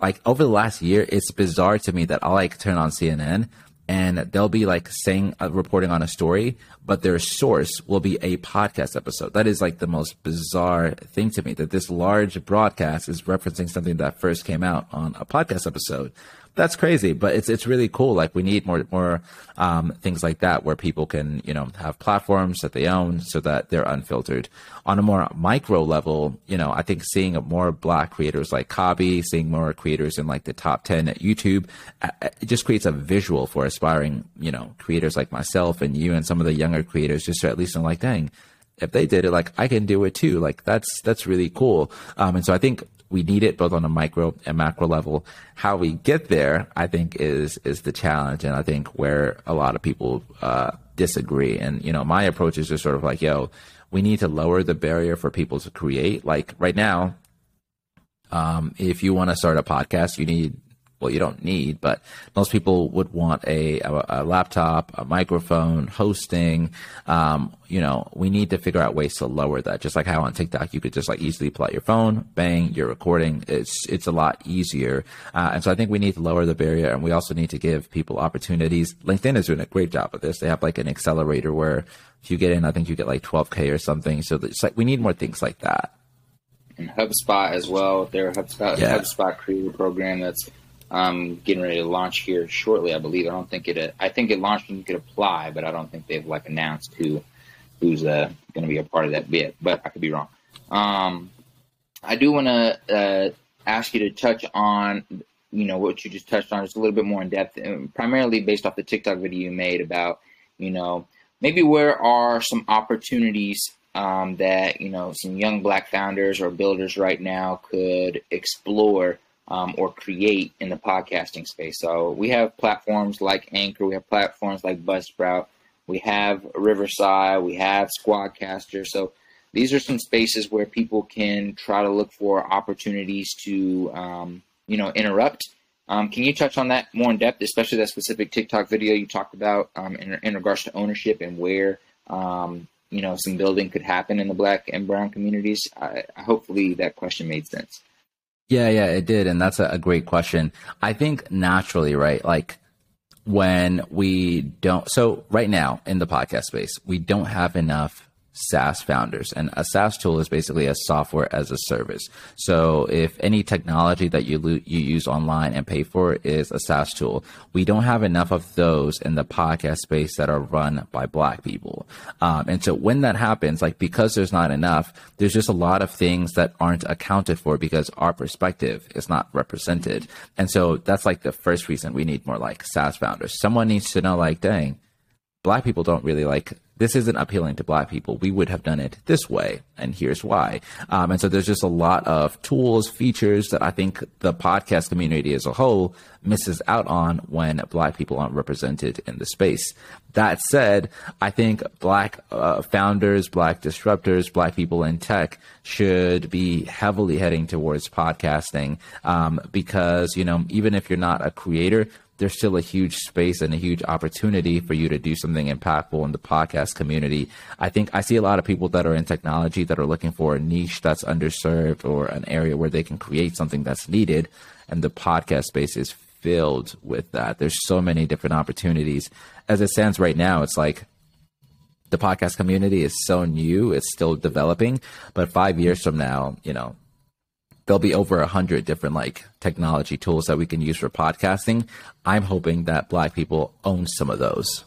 like over the last year, it's bizarre to me that I like turn on CNN and they'll be like saying uh, reporting on a story but their source will be a podcast episode. That is like the most bizarre thing to me that this large broadcast is referencing something that first came out on a podcast episode that's crazy, but it's it's really cool. Like we need more more um, things like that where people can you know have platforms that they own so that they're unfiltered. On a more micro level, you know, I think seeing more Black creators like Khaby, seeing more creators in like the top ten at YouTube, uh, uh, it just creates a visual for aspiring you know creators like myself and you and some of the younger creators just to at least know like, dang, if they did it, like I can do it too. Like that's that's really cool. Um, and so I think we need it both on a micro and macro level. How we get there, I think, is is the challenge, and I think where a lot of people uh, disagree. And you know, my approach is just sort of like, yo, we need to lower the barrier for people to create. Like right now, um, if you want to start a podcast, you need well, you don't need, but most people would want a, a, a laptop, a microphone, hosting. Um, you know, we need to figure out ways to lower that. Just like how on TikTok you could just like easily pull out your phone, bang, you're recording. It's it's a lot easier, uh, and so I think we need to lower the barrier, and we also need to give people opportunities. LinkedIn is doing a great job of this. They have like an accelerator where if you get in, I think you get like 12k or something. So it's like we need more things like that. And HubSpot as well. Their HubSpot yeah. HubSpot creator program that's um, getting ready to launch here shortly. I believe. I don't think it. I think it launched and you could apply, but I don't think they've like announced who who's uh, going to be a part of that bid. But I could be wrong. Um, I do want to uh, ask you to touch on you know what you just touched on just a little bit more in depth, primarily based off the TikTok video you made about you know maybe where are some opportunities um, that you know some young black founders or builders right now could explore um, or create in the podcasting space. So we have platforms like Anchor, we have platforms like Buzzsprout, we have Riverside, we have Squadcaster. So these are some spaces where people can try to look for opportunities to um, you know interrupt um, can you touch on that more in depth, especially that specific TikTok video you talked about um, in, in, regards to ownership and where um, you know some building could happen in the Black and Brown communities? I, hopefully, that question made sense. Yeah, yeah, it did, and that's a, a great question. I think naturally, right, like when we don't. So right now in the podcast space, we don't have enough SaaS founders. And a SaaS tool is basically a software as a service. So if any technology that you lo- you use online and pay for is a SaaS tool, we don't have enough of those in the podcast space that are run by Black people. Um, and so when that happens, like because there's not enough, there's just a lot of things that aren't accounted for because our perspective is not represented. And so that's like the first reason we need more like SaaS founders. Someone needs to know, like, dang, black people don't really like this isn't appealing to black people. We would have done it this way, and here's why. Um, and so there's just a lot of tools, features that I think the podcast community as a whole misses out on when black people aren't represented in the space. That said, I think black uh, founders, black disruptors, black people in tech should be heavily heading towards podcasting um, because, you know, even if you're not a creator, there's still a huge space and a huge opportunity for you to do something impactful in the podcast community. I think I see a lot of people that are in technology that are looking for a niche that's underserved or an area where they can create something that's needed. And the podcast space is filled with that. There's so many different opportunities. As it stands right now, it's like the podcast community is so new, it's still developing. But five years from now, you know, there'll be over a hundred different like technology tools that we can use for podcasting. I'm hoping that black people own some of those.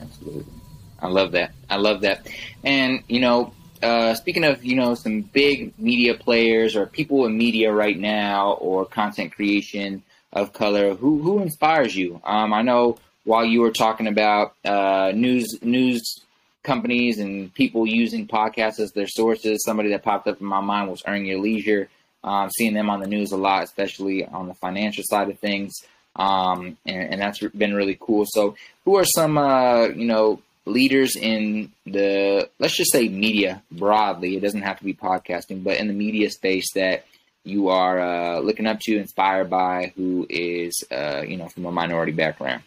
Absolutely. I love that. I love that. And, you know, uh, speaking of, you know, some big media players or people in media right now or content creation of color, who, who inspires you? Um, I know while you were talking about uh, news, news companies and people using podcasts as their sources. Somebody that popped up in my mind was Earn Your Leisure. Um, seeing them on the news a lot, especially on the financial side of things, um, and, and, that's been really cool. So, who are some uh, you know leaders in the let's just say media broadly? It doesn't have to be podcasting, but in the media space that you are uh, looking up to, inspired by, who is uh, you know from a minority background.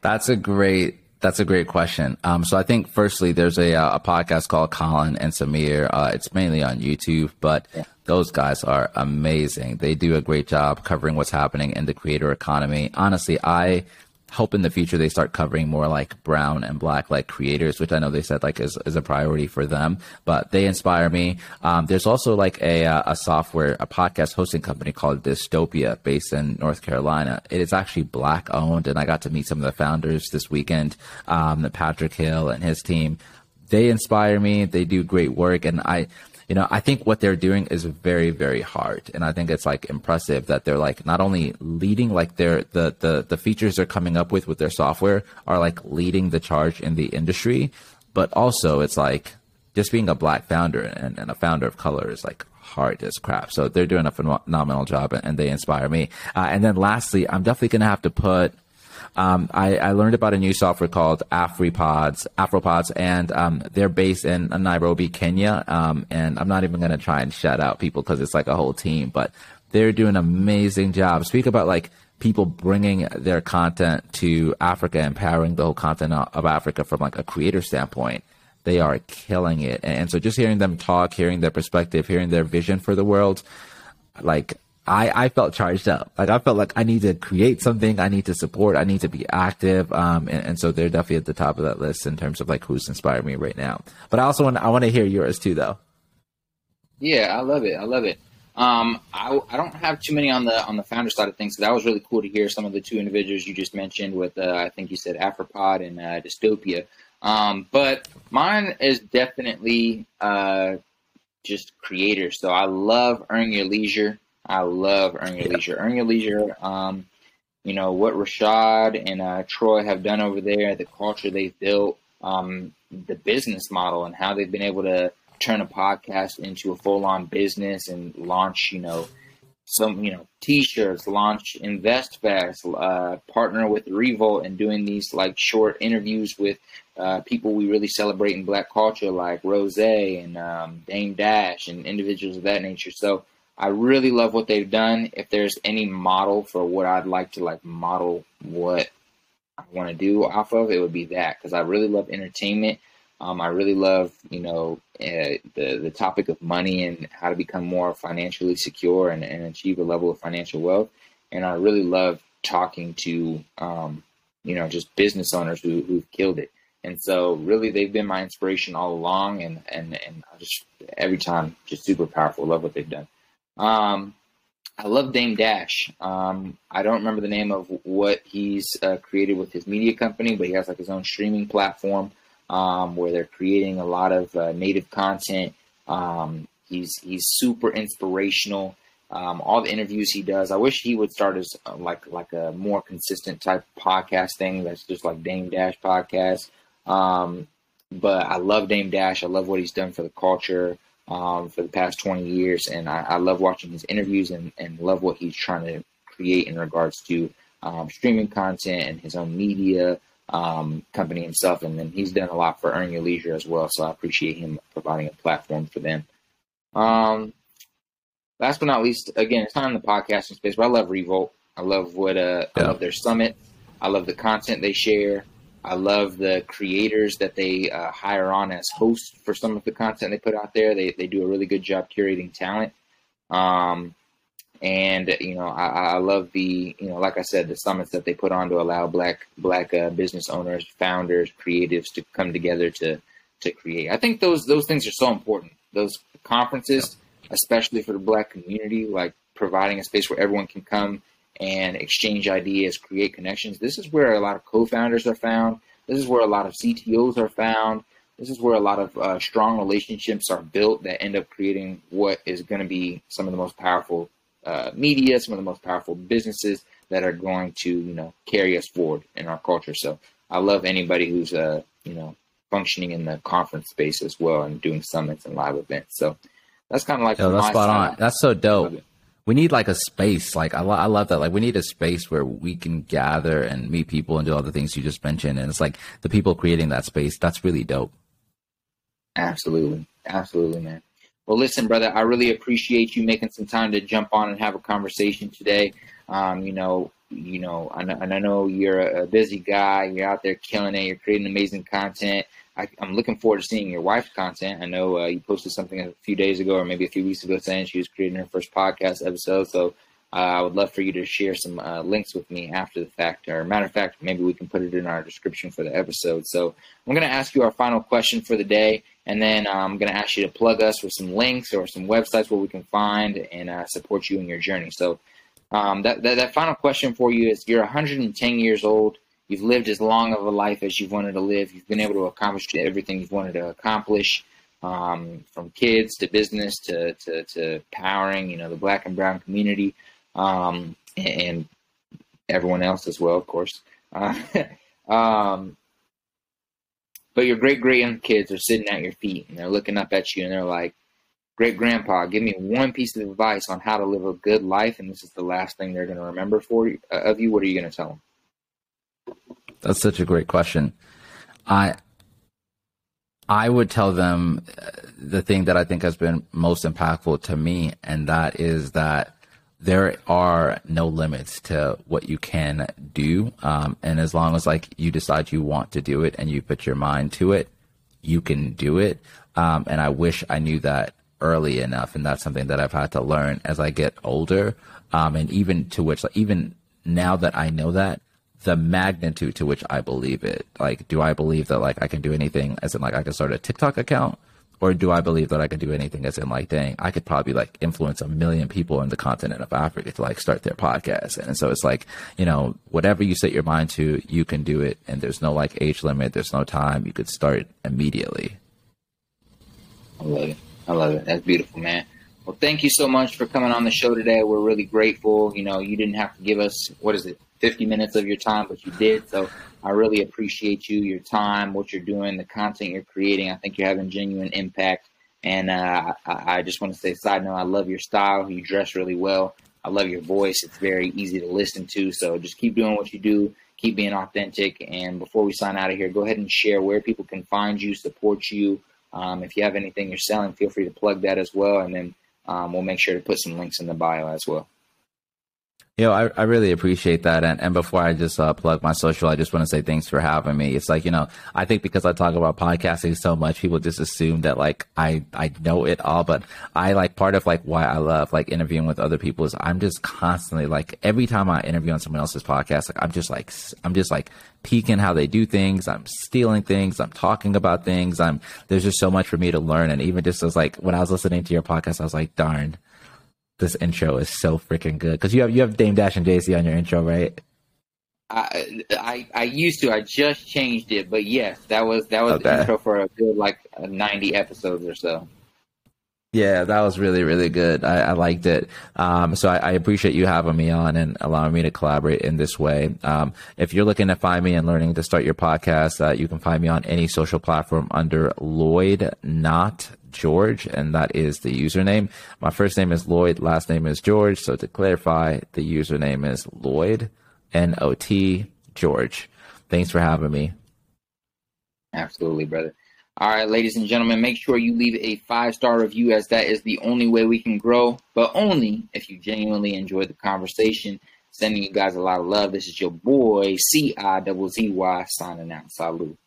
That's a great that's a great question. Um, so I think firstly, there's a, uh, a podcast called Colin and Samir. Uh, it's mainly on YouTube, but yeah. those guys are amazing. They do a great job covering what's happening in the creator economy. Honestly, I hope in the future they start covering more like brown and black like creators, which I know they said like is, is a priority for them, but they inspire me. Um, there's also like a, uh, a software, a podcast hosting company called Dystopia based in North Carolina. It is actually black owned and I got to meet some of the founders this weekend, um, Patrick Hill and his team. They inspire me. They do great work. And I, you know, I think what they're doing is very, very hard. And I think it's like impressive that they're like not only leading, like they're the, the, the features they're coming up with with their software are like leading the charge in the industry, but also it's like just being a black founder and, and a founder of color is like hard as crap. So they're doing a phenomenal job and, and they inspire me. Uh, and then lastly, I'm definitely going to have to put um, I, I, learned about a new software called AfriPods, AfroPods, and um, they're based in Nairobi, Kenya. Um, and I'm not even going to try and shout out people because it's like a whole team, but They're doing an amazing job. Speak about like people bringing their content to Africa, empowering the whole continent of Africa from like a creator standpoint. They are killing it. And so just hearing them talk, hearing their perspective, hearing their vision for the world, like I, I felt charged up. Like I felt like I need to create something. I need to support. I need to be active. Um, and, and so they're definitely at the top of that list in terms of like who's inspired me right now. But I also want I want to hear yours too, though. Yeah, I love it. I love it. Um, I, I don't have too many on the on the founder side of things. So that was really cool to hear some of the two individuals you just mentioned with uh, I think you said Afropod and uh, Dystopia. Um, but mine is definitely uh, just creators. So I love Earn Your Leisure. I love Earn Your Leisure. Earn Your Leisure. Um, you know what Rashad and uh, Troy have done over there, the culture they've built, um, the business model, and how they've been able to turn a podcast into a full-on business and launch, you know, some you know t-shirts, launch InvestFest, uh, partner with Revolt, and doing these like short interviews with uh, people we really celebrate in Black culture, like Rose and um, Dame Dash and individuals of that nature. So I really love what they've done. If there's any model for what I'd like to like model what I want to do off of, it would be that because I really love entertainment. Um, I really love, you know, uh, the the topic of money and how to become more financially secure and, and achieve a level of financial wealth. And I really love talking to, um, you know, just business owners who who've killed it. And so, really, they've been my inspiration all along. And and and I just every time, just super powerful. Love what they've done. Um, I love Dame Dash. Um, I don't remember the name of what he's uh, created with his media company, but he has like his own streaming platform um, where they're creating a lot of uh, native content. Um, he's he's super inspirational. Um, all the interviews he does, I wish he would start as uh, like like a more consistent type podcast thing. That's just like Dame Dash podcast. Um, but I love Dame Dash. I love what he's done for the culture um, for the past 20 years. And I, I, love watching his interviews and, and love what he's trying to create in regards to um, streaming content and his own media um, company himself. And then he's done a lot for Earn Your Leisure as well. So I appreciate him providing a platform for them. Um, last but not least, again, it's not in the podcasting space, but I love Revolt. I love what uh, yeah. I love their summit. I love the content they share. I love the creators that they uh, hire on as hosts for some of the content they put out there. They, they do a really good job curating talent. Um, and you know, I, I love the you know, like I said, the summits that they put on to allow black black uh, business owners, founders, creatives to come together to to create. I think those those things are so important. Those conferences, especially for the black community, like providing a space where everyone can come and exchange ideas, create connections. This is where a lot of co-founders are found. This is where a lot of CTOs are found. This is where a lot of uh, strong relationships are built that end up creating what is going to be some of the most powerful uh, media, some of the most powerful businesses that are going to, you know, carry us forward in our culture. So I love anybody who's, uh, you know, functioning in the conference space as well and doing summits and live events. So that's kind of like Yo, that's spot on. That's so dope we need like a space. Like I, lo- I love that. Like we need a space where we can gather and meet people and do all the things you just mentioned. And it's like the people creating that space. That's really dope. Absolutely, absolutely, man. Well, listen, brother, I really appreciate you making some time to jump on and have a conversation today. Um, you know, you know, and I know you're a busy guy. You're out there killing it. You're creating amazing content. I, am looking forward to seeing your wife's content. I know uh, you posted something a few days ago or maybe a few weeks ago saying she was creating her first podcast episode. So uh, I would love for you to share some uh, links with me after the fact. Or matter of fact, maybe we can put it in our description for the episode. So I'm going to ask you our final question for the day, and then I'm going to ask you to plug us with some links or some websites where we can find and uh, support you in your journey. So um, that, that that final question for you is: You're 110 years old. You've lived as long of a life as you've wanted to live. You've been able to accomplish everything you've wanted to accomplish, um, from kids to business to, to, to, powering, you know, the black and brown community, um, and everyone else as well, of course. Uh, <laughs> um, but your great grandkids are sitting at your feet and they're looking up at you and they're like, Great grandpa, give me one piece of advice on how to live a good life, and this is the last thing they're going to remember for you, uh, of you. What are you going to tell them? That's such a great question. I I would tell them uh, the thing that I think has been most impactful to me, and that is that there are no limits to what you can do. Um, and as long as like you decide you want to do it and you put your mind to it, you can do it. Um, and I wish I knew that early enough. And that's something that I've had to learn as I get older. Um, and even to which, like, even now that I know that, the magnitude to which I believe it. Like, do I believe that like I can do anything as in like I can start a TikTok account? or do I believe that I can do anything as in like, dang, I could probably like influence a million people in the continent of Africa to like start their podcast. And so it's like, you know, whatever you set your mind to, you can do it. And there's no like age limit. There's no time. You could start immediately. I love it. I love it. That's beautiful, man. Well, thank you so much for coming on the show today. We're really grateful. You know, you didn't have to give us, what is it, 50 minutes of your time, but you did. So I really appreciate you, your time, what you're doing, the content you're creating. I think you're having genuine impact. And uh, I, I, just want to say, side note, I love your style. You dress really well. I love your voice. It's very easy to listen to. So just keep doing what you do. Keep being authentic. And before we sign out of here, go ahead and share where people can find you, support you. Um, if you have anything you're selling, feel free to plug that as well. And then um, we'll make sure to put some links in the bio as well. You know, I, I really appreciate that. And, and before I just uh, plug my social, I just want to say thanks for having me. It's like, you know, I think because I talk about podcasting so much, people just assume that like I, I know it all, but I like part of like why I love like interviewing with other people is I'm just constantly like every time I interview on someone else's podcast, like I'm just like, I'm just like peeking how they do things. I'm stealing things. I'm talking about things. I'm, there's just so much for me to learn. And even just as like when I was listening to your podcast, I was like, darn, this intro is so freaking good because you have you have Dame Dash and Jay-Z on your intro, right? I, I I used to. I just changed it, but yes, that was that was okay. the intro for a good like ninety episodes or so. Yeah, that was really really good. I, I liked it. Um, so I, I, appreciate you having me on and allowing me to collaborate in this way. Um, if you're looking to find me and learning to start your podcast, uh, you can find me on any social platform under Lloyd Not George, and that is the username. My first name is Lloyd, last name is George. So to clarify, the username is Lloyd, N O T, George. Thanks for having me. Absolutely, brother. All right, ladies and gentlemen, make sure you leave a five star review as that is the only way we can grow, but only if you genuinely enjoy the conversation. Sending you guys a lot of love. This is your boy, C I Z Y, signing out. Salute.